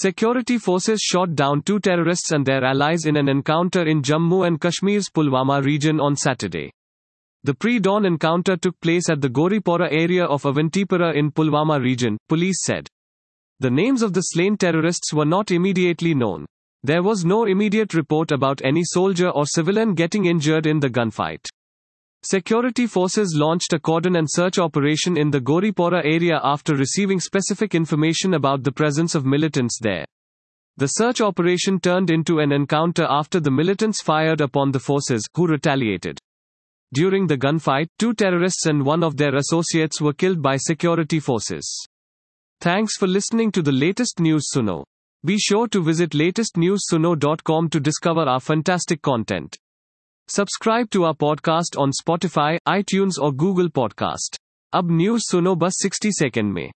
Security forces shot down two terrorists and their allies in an encounter in Jammu and Kashmir's Pulwama region on Saturday. The pre-dawn encounter took place at the Goripora area of Awantipora in Pulwama region, police said. The names of the slain terrorists were not immediately known. There was no immediate report about any soldier or civilian getting injured in the gunfight. Security forces launched a cordon and search operation in the Goripora area after receiving specific information about the presence of militants there. The search operation turned into an encounter after the militants fired upon the forces, who retaliated. During the gunfight, two terrorists and one of their associates were killed by security forces. Thanks for listening to the latest news Suno. Be sure to visit latestnewssuno.com to discover our fantastic content. Subscribe to our podcast on Spotify iTunes और Google podcast अब news सुनो बस 60 second में।